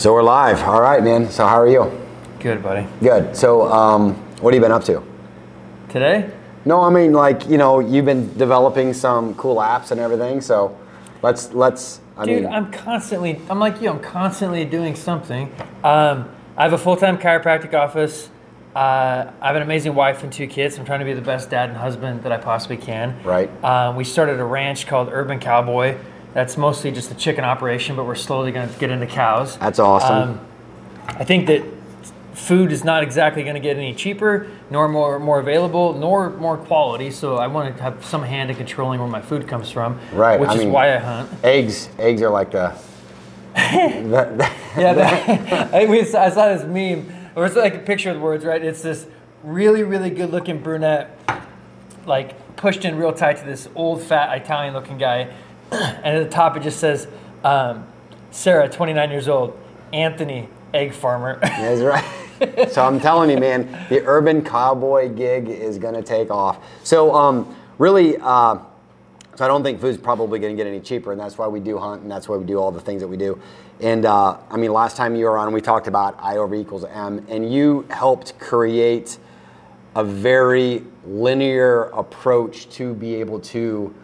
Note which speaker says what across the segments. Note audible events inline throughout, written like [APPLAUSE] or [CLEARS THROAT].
Speaker 1: So we're live. All right, man. So how are you?
Speaker 2: Good, buddy.
Speaker 1: Good. So um, what have you been up to?
Speaker 2: Today?
Speaker 1: No, I mean like you know you've been developing some cool apps and everything. So let's let's. I
Speaker 2: Dude,
Speaker 1: mean,
Speaker 2: I'm constantly, I'm like you, I'm constantly doing something. Um, I have a full time chiropractic office. Uh, I have an amazing wife and two kids. I'm trying to be the best dad and husband that I possibly can.
Speaker 1: Right.
Speaker 2: Uh, we started a ranch called Urban Cowboy. That's mostly just a chicken operation, but we're slowly going to get into cows.
Speaker 1: That's awesome.
Speaker 2: Um, I think that food is not exactly going to get any cheaper, nor more more available, nor more quality. So I want to have some hand in controlling where my food comes from.
Speaker 1: Right,
Speaker 2: Which
Speaker 1: I
Speaker 2: is
Speaker 1: mean-
Speaker 2: why I hunt.
Speaker 1: eggs eggs are like the. the- the-
Speaker 2: Yeah, that, [LAUGHS] I, we, I saw this meme, or it's like a picture of the words, right? It's this really, really good looking brunette, like pushed in real tight to this old, fat Italian looking guy. [CLEARS THROAT] and at the top it just says, um, Sarah, 29 years old, Anthony, egg farmer. [LAUGHS]
Speaker 1: That's right. so I'm telling you, man, the urban cowboy gig is going to take off. So um, really, uh, so I don't think food's probably going to get any cheaper, and that's why we do hunt, and that's why we do all the things that we do. And uh, I mean, last time you were on, we talked about I over equals M, and you helped create a very linear approach to be able to.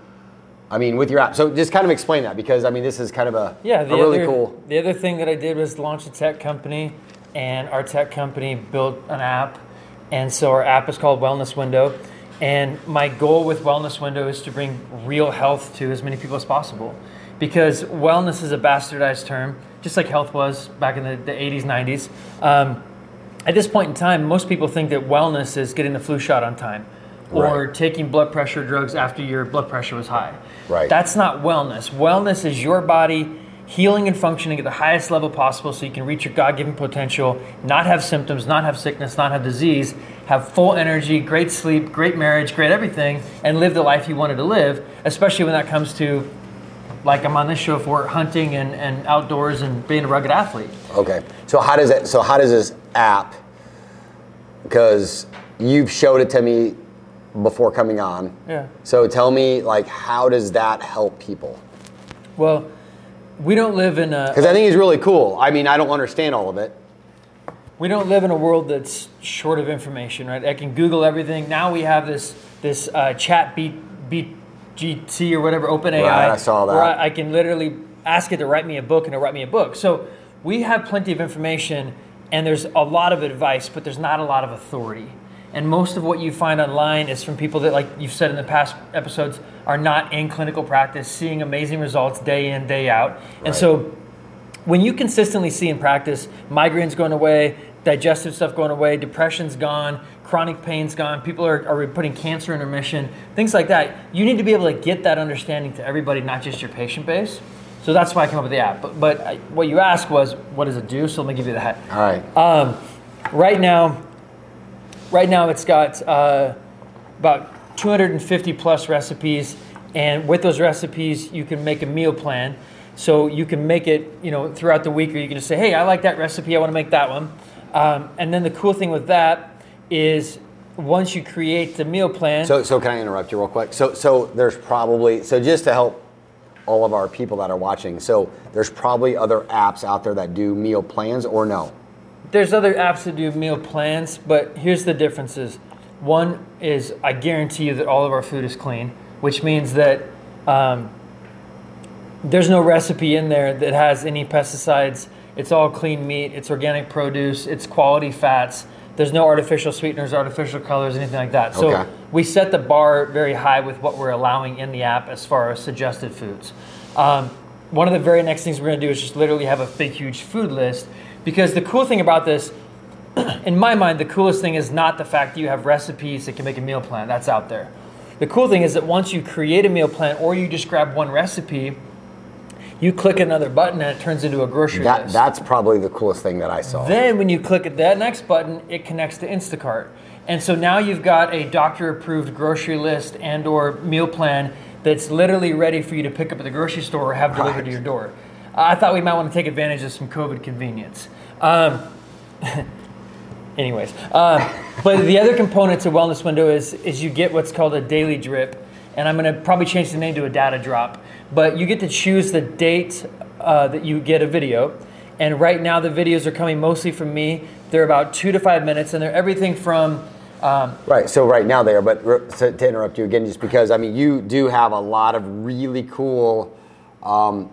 Speaker 1: I mean, with your app. So just kind of explain that because I mean, this is kind of a,
Speaker 2: Yeah,
Speaker 1: a really
Speaker 2: other,
Speaker 1: cool.
Speaker 2: The other thing that I did was launch a tech company, and our tech company built an app, and so our app is called Wellness Window. And my goal with Wellness Window is to bring real health to as many people as possible, because wellness is a bastardized term, just like health was back in the, the 80s, 90s. Um, at this point in time, most people think that wellness is getting the flu shot on time or
Speaker 1: Right.
Speaker 2: taking blood pressure drugs after your blood pressure was high.
Speaker 1: Right.
Speaker 2: That's not wellness. Wellness is your body healing and functioning at the highest level possible so you can reach your God given potential, not have symptoms, not have sickness, not have disease, have full energy, great sleep, great marriage, great everything, and live the life you wanted to live, especially when that comes to, like I'm on this show for hunting and, and outdoors and being a rugged athlete.
Speaker 1: Okay. So how does it? So how does this app? Because you've showed it to me before coming on.
Speaker 2: Yeah.
Speaker 1: So tell me, like, how does that help people?
Speaker 2: Well, we don't live in a
Speaker 1: Because I think he's really cool. I mean, I don't understand all of it.
Speaker 2: we don't live in a world that's short of information, right? I can Google everything. Now we have this this uh, chat B, BGT or whatever OpenAI.
Speaker 1: Right, I saw that.
Speaker 2: Where I, I can literally ask it to write me a book and it'll write me a book. So we have plenty of information and there's a lot of advice, but there's not a lot of authority. And most of what you find online is from people that, like you've said in the past episodes, are not in clinical practice, seeing amazing results day in, day out. And so when you consistently see in practice migraines going away, digestive stuff going away, depression's gone, chronic pain's gone, people are, are putting cancer in remission, things like that, you need to be able to get that understanding to everybody, not just your patient base. So that's why I came up with the app. But, but I, what you asked was, what does it do? So let me give you that.
Speaker 1: All right.
Speaker 2: Um, right now, right now it's got uh, about 250 plus recipes, and with those recipes, you can make a meal plan. So you can make it, you know, throughout the week, or you can just say, "Hey, I like that recipe. I want to make that one." Um, and then the cool thing with that is, once you create the meal plan,
Speaker 1: So, so can I interrupt you real quick? So, so there's probably so just to help all of our people that are watching. So there's probably other apps out there that do meal plans, or no?
Speaker 2: There's other apps that do meal plans, but here's the differences. One is I guarantee you that all of our food is clean, which means that um, there's no recipe in there that has any pesticides. It's all clean meat, it's organic produce, it's quality fats. There's no artificial sweeteners, artificial colors, anything like that. So
Speaker 1: Okay.
Speaker 2: we set the bar very high with what we're allowing in the app as far as suggested foods. Um, one of the very next things we're going to do is just literally have a big, huge food list. Because the cool thing about this, [CLEARS THROAT] in my mind, the coolest thing is not the fact that you have recipes that can make a meal plan. That's out there. The cool thing is that once you create a meal plan or you just grab one recipe, you click another button and it turns into a grocery
Speaker 1: That
Speaker 2: list.
Speaker 1: that's probably the coolest thing that I saw.
Speaker 2: Then when you click at that next button, it connects to Instacart. And so now you've got a doctor approved grocery list and or meal plan that's literally ready for you to pick up at the grocery store or have delivered to your door. I thought we might want to take advantage of some COVID convenience. Um, [LAUGHS] anyways, uh, but the other component to Wellness Window is is you get what's called a daily drip, and I'm going to probably change the name to a data drop. But you get to choose the date uh, that you get a video, And right now, the videos are coming mostly from me. They're about two to five minutes, and they're everything from um,
Speaker 1: Right. So right now they are, but to, to interrupt you again, just because I mean you do have a lot of really cool um,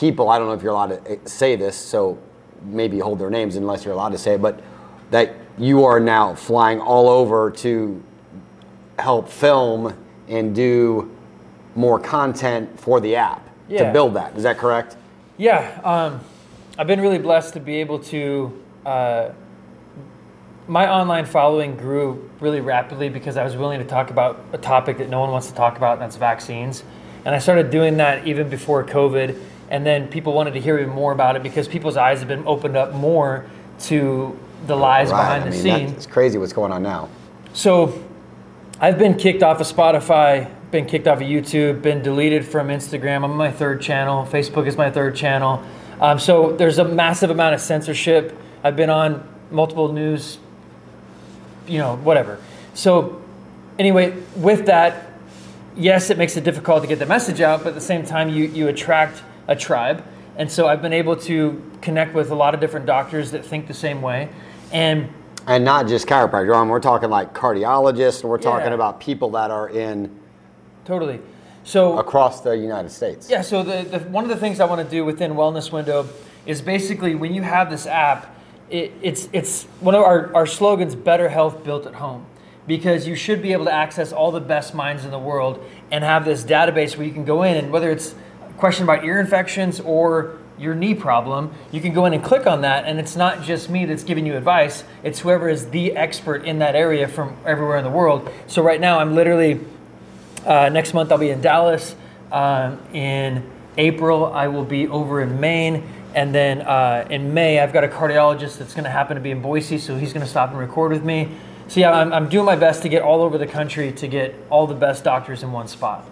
Speaker 1: people. I don't know if you're allowed to eh, say this, so maybe hold their names unless you're allowed to say it. But that you are now flying all over to help film and do more content for the app to build that. Is that correct?
Speaker 2: Yeah, um, I've been really blessed to be able to. Uh, my online following grew really rapidly because I was willing to talk about a topic that no one wants to talk about, and that's vaccines. And I started doing that even before COVID, and then people wanted to hear even more about it because people's eyes have been opened up more to the lies behind
Speaker 1: I
Speaker 2: the
Speaker 1: mean,
Speaker 2: scene.
Speaker 1: It's crazy what's going on now.
Speaker 2: So I've been kicked off of Spotify, been kicked off of YouTube, been deleted from Instagram. I'm on my third channel. Facebook is my third channel. Um, so there's a massive amount of censorship. I've been on multiple news, you know, whatever. So anyway, with that, yes, it makes it difficult to get the message out, but at the same time, you, you attract a tribe. And so I've been able to connect with a lot of different doctors that think the same way. And
Speaker 1: And not just chiropractor. um, We're talking like cardiologists, and we're talking
Speaker 2: Yeah.
Speaker 1: about people that are in
Speaker 2: totally. So
Speaker 1: across the United States.
Speaker 2: Yeah, so the, the, one of the things I want to do within Wellness Window is basically when you have this app, it, it's, it's one of our, our slogans Better Health Built at Home. Because you should be able to access all the best minds in the world and have this database where you can go in and whether it's question about ear infections or your knee problem, you can go in and click on that, and it's not just me that's giving you advice, it's whoever is the expert in that area from everywhere in the world. So right now, I'm literally uh, next month I'll be in Dallas. Um, in April I will be over in Maine, and then uh, in May I've got a cardiologist that's going to happen to be in Boise, so he's going to stop and record with me. So yeah, I'm, I'm doing my best to get all over the country to get all the best doctors in one spot.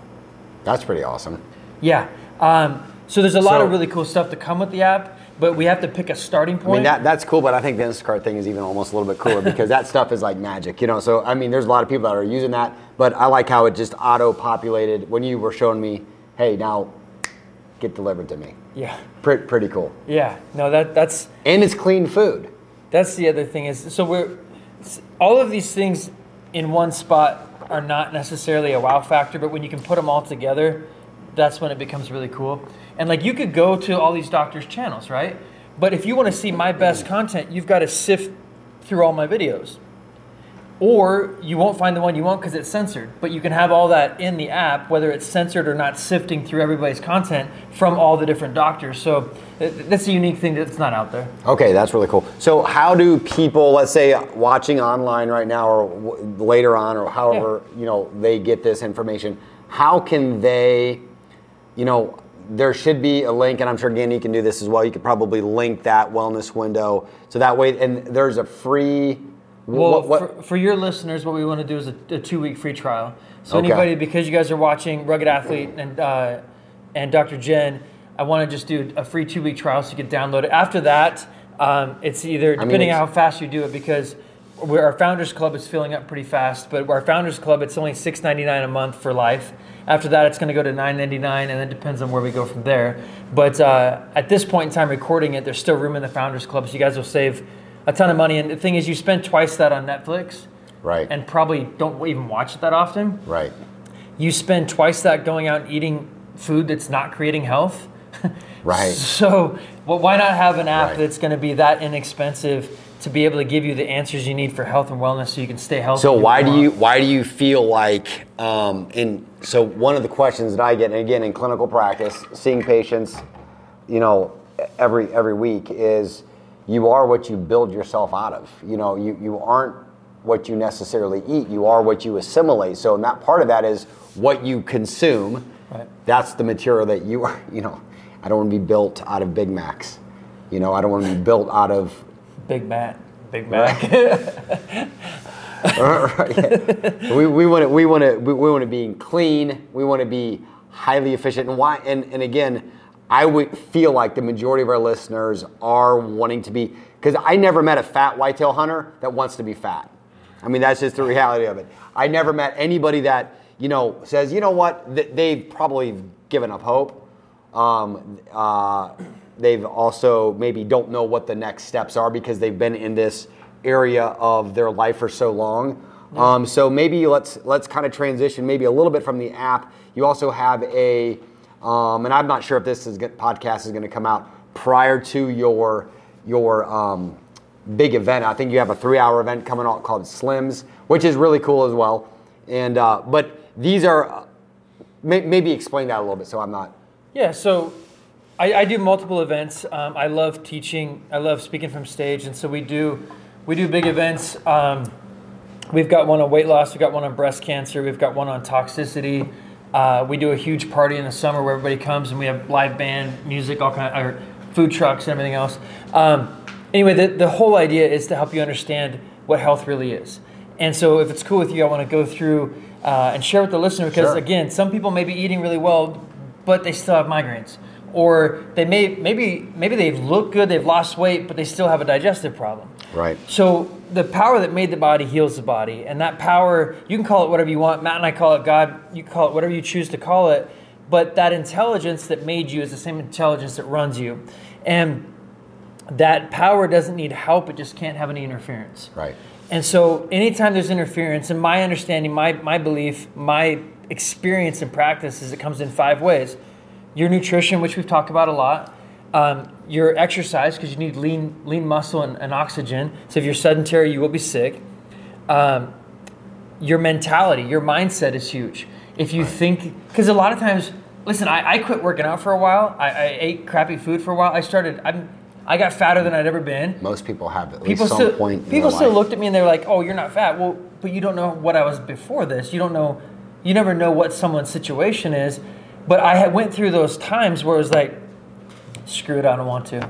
Speaker 1: That's pretty awesome.
Speaker 2: Yeah. Um, so there's a lot
Speaker 1: So-
Speaker 2: of really cool stuff to come with the app, but we have to pick a starting point.
Speaker 1: I mean, that, that's cool, but I think the Instacart thing is even almost a little bit cooler [LAUGHS] because that stuff is like magic, you know? So, I mean, there's a lot of people that are using that, but I like how it just auto populated when you were showing me, hey, now get delivered to me.
Speaker 2: yeah.
Speaker 1: Pretty, pretty cool.
Speaker 2: Yeah. No, that that's
Speaker 1: And it's clean food.
Speaker 2: That's the other thing is so we're all of these things in one spot are not necessarily a wow factor, but when you can put them all together, that's when it becomes really cool. And like you could go to all these doctors' channels, right? But if you want to see my best content, you've got to sift through all my videos. Or you won't find the one you want because it's censored. But you can have all that in the app, whether it's censored or not, sifting through everybody's content from all the different doctors. So uh, that's a unique thing that's not out there.
Speaker 1: Okay, that's really cool. So, how do people, let's say, watching online right now, or w- later on, or however you know they get this information? How can they, you know, there should be a link, and I'm sure Gandy can do this as well. You could probably link that wellness window, so that way, and there's a free.
Speaker 2: Well,
Speaker 1: what, what,
Speaker 2: For, for your listeners, what we want to do is a, a two-week free trial. So
Speaker 1: Okay.
Speaker 2: anybody, because you guys are watching Rugged Athlete and uh, and Dr. Jen, I want to just do a free two-week trial so you can download it. After that, um, it's either
Speaker 1: mean,
Speaker 2: depending on how fast you do it because. Where our founders club is filling up pretty fast, but our founders club it's only six ninety nine a month for life. After that, it's going to go to nine ninety nine, and then depends on where we go from there. But uh, at this point in time, recording it, there's still room in the founders club, so you guys will save a ton of money. And the thing is, you spend twice that on Netflix,
Speaker 1: right,
Speaker 2: and probably don't even watch it that often.
Speaker 1: right.
Speaker 2: You spend twice that going out and eating food that's not creating health. [LAUGHS]
Speaker 1: Right.
Speaker 2: So, well, why not have an app
Speaker 1: Right.
Speaker 2: that's going to be that inexpensive to be able to give you the answers you need for health and wellness, so you can stay healthy?
Speaker 1: So why do you why do you feel like um, in so one of the questions that I get and again in clinical practice seeing patients you know every every week is you are what you build yourself out of you know you you aren't what you necessarily eat you are what you assimilate so and that part of that is what you consume
Speaker 2: Right.
Speaker 1: that's the material that you are [LAUGHS] you know I don't want to be built out of Big Macs you know I don't want to be built out of
Speaker 2: Big Mac? Big Mac. [LAUGHS]
Speaker 1: Right. we we want to we want to we want to be clean. We want to be highly efficient. And why? And and again, I would feel like the majority of our listeners are wanting to be because I never met a fat whitetail hunter that wants to be fat. I mean, that's just the reality of it. I never met anybody that you know says, you know what, Th- they've probably given up hope. Um, uh, they've also maybe don't know what the next steps are because they've been in this area of their life for so long. Um, so maybe let's let's kind of transition maybe a little bit from the app. You also have a, um, and I'm not sure if this is podcast is going to come out prior to your your um, big event. I think you have a three hour event coming out called Slims, which is really cool as well. And uh, but these are may, maybe explain that a little bit so I'm not.
Speaker 2: Yeah. So I, I do multiple events. Um, I love teaching. I love speaking from stage, and so we do we do big events. Um, we've got one on weight loss. We've got one on breast cancer. We've got one on toxicity. Uh, we do a huge party in the summer where everybody comes and we have live band music, all kind of or food trucks and everything else. Um, anyway, the, the whole idea is to help you understand what health really is. And so, if it's cool with you, I want to go through uh, and share with the listener because,
Speaker 1: Sure.
Speaker 2: again, some people may be eating really well, but they still have migraines, or they may maybe maybe they've looked good, they've lost weight, but they still have a digestive problem.
Speaker 1: Right.
Speaker 2: So the power that made the body heals the body, and that power you can call it whatever you want. Matt and I call it God. You call it whatever you choose to call it. But that intelligence that made you is the same intelligence that runs you, and that power doesn't need help. It just can't have any interference.
Speaker 1: Right.
Speaker 2: And so, anytime there's interference, in my understanding, my, my belief, my experience and practice is it comes in five ways. Your nutrition, which we've talked about a lot. Um, your exercise, because you need lean, lean muscle and, and oxygen. So, if you're sedentary, you will be sick. Um, your mentality, your mindset is huge. If you think, because a lot of times, listen, I, I quit working out for a while. I, I ate crappy food for a while. I started, I'm, I got fatter than I'd ever been
Speaker 1: Most people have at
Speaker 2: people
Speaker 1: least some
Speaker 2: still
Speaker 1: point. in
Speaker 2: people still
Speaker 1: life.
Speaker 2: looked at me and they were like, "Oh, you're not fat." Well, but you don't know what I was before this. You don't know. You never know what someone's situation is. But I had went through those times where it was like, "Screw it, I don't want to."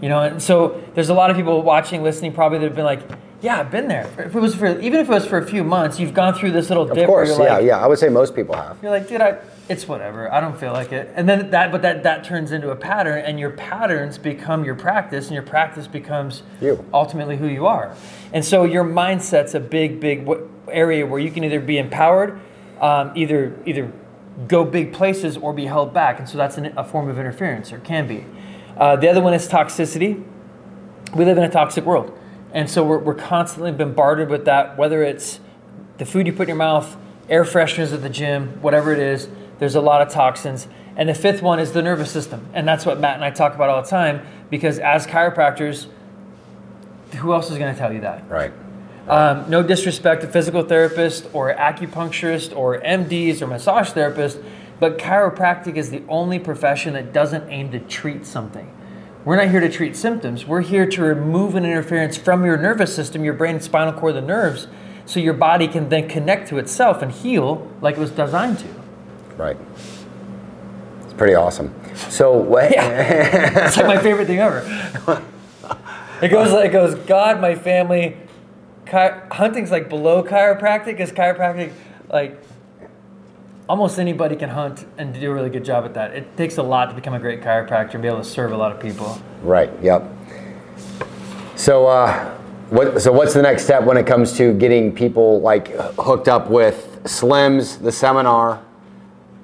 Speaker 2: You know, and so there's a lot of people watching, listening, probably that have been like, "Yeah, I've been there." If it was for even if it was for a few months, you've gone through this little
Speaker 1: Of course,
Speaker 2: where you're
Speaker 1: yeah,
Speaker 2: like,
Speaker 1: yeah. I would say most people have.
Speaker 2: you're like, dude, I, it's whatever. I don't feel like it. And then that, but that that turns into a pattern, and your patterns become your practice, and your practice becomes
Speaker 1: You.
Speaker 2: ultimately who you are. And so your mindset's a big, big area where you can either be empowered, um, either either go big places, or be held back. And so that's an, a form of interference, or can be. Uh, the other one is toxicity we live in a toxic world. And so we're, we're constantly bombarded with that, whether it's the food you put in your mouth, air fresheners at the gym, whatever it is, there's a lot of toxins. And the fifth one is the nervous system. And that's what Matt and I talk about all the time because as chiropractors, who else is going to tell you that?
Speaker 1: Right.
Speaker 2: Um, no disrespect to physical therapists or acupuncturists or MDs or massage therapists, but chiropractic is the only profession that doesn't aim to treat something. We're not here to treat symptoms. We're here to remove an interference from your nervous system, your brain, spinal cord, the nerves, so your body can then connect to itself and heal like it was designed to.
Speaker 1: Right. It's pretty awesome. So what?
Speaker 2: Yeah. It's like my favorite thing ever. [LAUGHS] It goes it goes. God, my family. Chi- hunting's like below chiropractic. Is chiropractic like almost anybody can hunt and do a really good job at that. It takes a lot to become a great chiropractor and be able to serve a lot of people.
Speaker 1: Right. Yep. So, uh, what? So, what's the next step when it comes to getting people like hooked up with Slims, the seminar,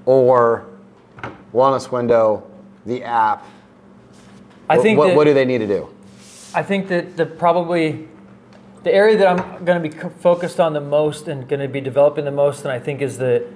Speaker 1: or Wellness Window, the app?
Speaker 2: I think
Speaker 1: What,
Speaker 2: that,
Speaker 1: what do they need to do?
Speaker 2: I think that the probably the area that I'm going to be focused on the most and going to be developing the most, and I think is the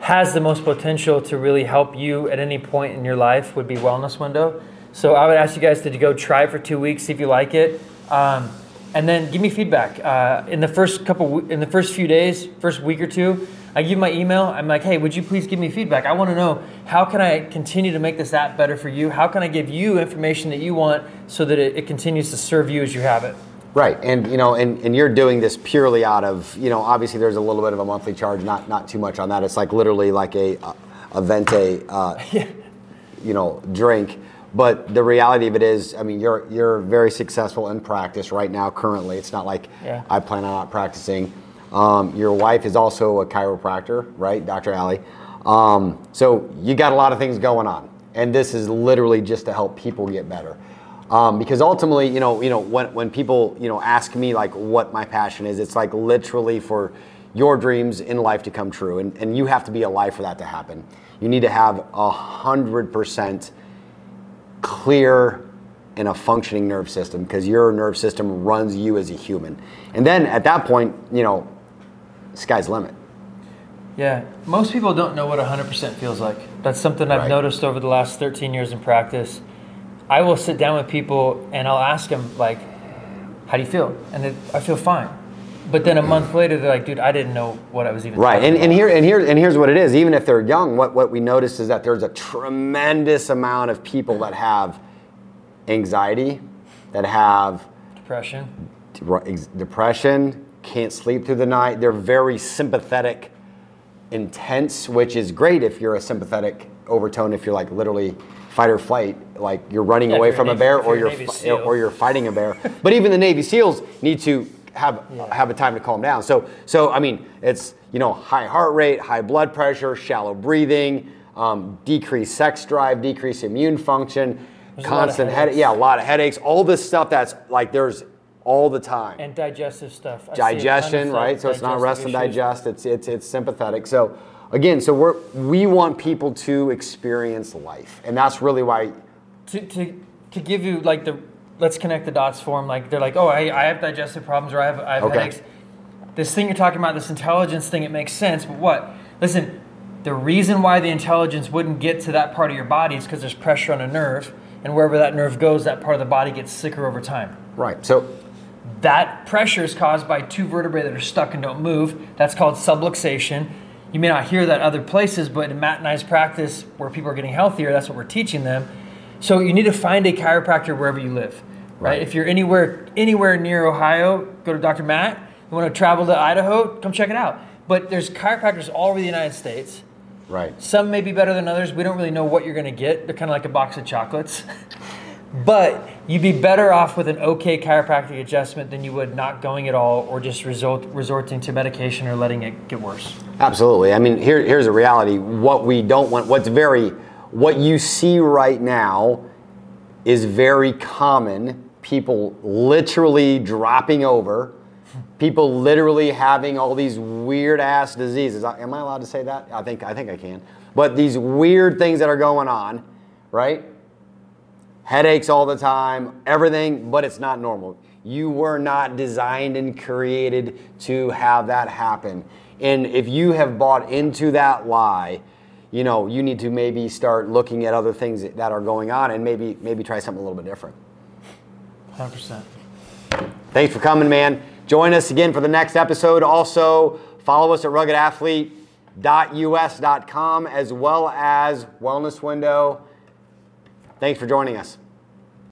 Speaker 2: has the most potential to really help you at any point in your life would be Wellness Window. So I would ask you guys to go try for two weeks, see if you like it, um, and then give me feedback. Uh, in the first couple, in the first few days, first week or two, I give my email. I'm like, hey, would you please give me feedback? I want to know how can I continue to make this app better for you? How can I give you information that you want so that it, it continues to serve you as you have it?
Speaker 1: Right, and you know, and, and you're doing this purely out of you know, obviously there's a little bit of a monthly charge, not not too much on that. It's like literally like a a venti, uh, [LAUGHS] you know, drink. But the reality of it is, I mean, you're you're very successful in practice right now. Currently, it's not like
Speaker 2: Yeah.
Speaker 1: I plan on not practicing. Um, your wife is also a chiropractor, right, Dr. Alley? Um, so you got a lot of things going on, and this is literally just to help people get better. Um, because ultimately, you know, you know, when, when people, you know, ask me like what my passion is, it's like literally for your dreams in life to come true, and, and you have to be alive for that to happen. You need to have a hundred percent clear and a functioning nerve system because your nerve system runs you as a human. And then at that point, you know, sky's the limit.
Speaker 2: Yeah, most people don't know what 100% feels like. That's something I've
Speaker 1: Right.
Speaker 2: noticed over the last 13 years in practice. I will sit down with people and I'll ask them, like, how do you feel? And they, I feel fine. But then a month later, they're like, dude, I didn't know what I was even
Speaker 1: Right, and, and here and here and here's what it is. Even if they're young, what, what we notice is that there's a tremendous amount of people that have anxiety, that have
Speaker 2: Depression.
Speaker 1: de- depression, can't sleep through the night. They're very sympathetic, intense, which is great if you're a sympathetic overtone. If you're like literally fight or flight, like you're running
Speaker 2: Yeah,
Speaker 1: away
Speaker 2: you're
Speaker 1: from
Speaker 2: a
Speaker 1: a bear, or
Speaker 2: you're
Speaker 1: you're fi- or you're fighting a bear. but even the Navy SEALs need to have have a time to calm down. So so I mean, it's you know high heart rate, high blood pressure, shallow breathing, um, decreased sex drive, decreased immune function,
Speaker 2: There's a lot of
Speaker 1: constant head
Speaker 2: headaches.
Speaker 1: yeah, a lot of headaches, all this stuff that's like there's all the time
Speaker 2: And digestive stuff. I see a ton of
Speaker 1: digestion, right? So it's not rest
Speaker 2: digestive
Speaker 1: and digest. It's it's it's sympathetic. So again, so we're we want people to experience life, and that's really why.
Speaker 2: To, to, to give you like the let's connect the dots for them like they're like oh I, I have digestive problems or I have, I have
Speaker 1: Okay.
Speaker 2: headaches this thing you're talking about this intelligence thing it makes sense but what listen the reason why the intelligence wouldn't get to that part of your body is because there's pressure on a nerve and wherever that nerve goes that part of the body gets sicker over time
Speaker 1: Right. So
Speaker 2: that pressure is caused by two vertebrae that are stuck and don't move. That's called subluxation. You may not hear that other places, but in Matt and I's practice, where people are getting healthier, that's what we're teaching them. So you need to find a chiropractor wherever you live, right?
Speaker 1: Right.
Speaker 2: If you're anywhere anywhere near Ohio, go to Dr. Matt. You want to travel to Idaho, come check it out. But there's chiropractors all over the United States.
Speaker 1: right.
Speaker 2: Some may be better than others. We don't really know what you're going to get. They're kind of like a box of chocolates. [LAUGHS] but you'd be better off with an okay chiropractic adjustment than you would not going at all or just resort, resorting to medication or letting it get worse.
Speaker 1: Absolutely. I mean, here, here's the reality. What we don't want, what's very, what you see right now is very common. People literally dropping over, people literally having all these weird ass diseases. Am I allowed to say that? I think, I think I can. But these weird things that are going on, right? headaches all the time, everything, but it's not normal. You were not designed and created to have that happen. And if you have bought into that lie, you know, you need to maybe start looking at other things that are going on and maybe maybe try something a little bit different.
Speaker 2: 100%.
Speaker 1: Thanks for coming, man. Join us again for the next episode. Also, follow us at ruggedathlete.us.com as well as Wellness Window. Thanks for joining us.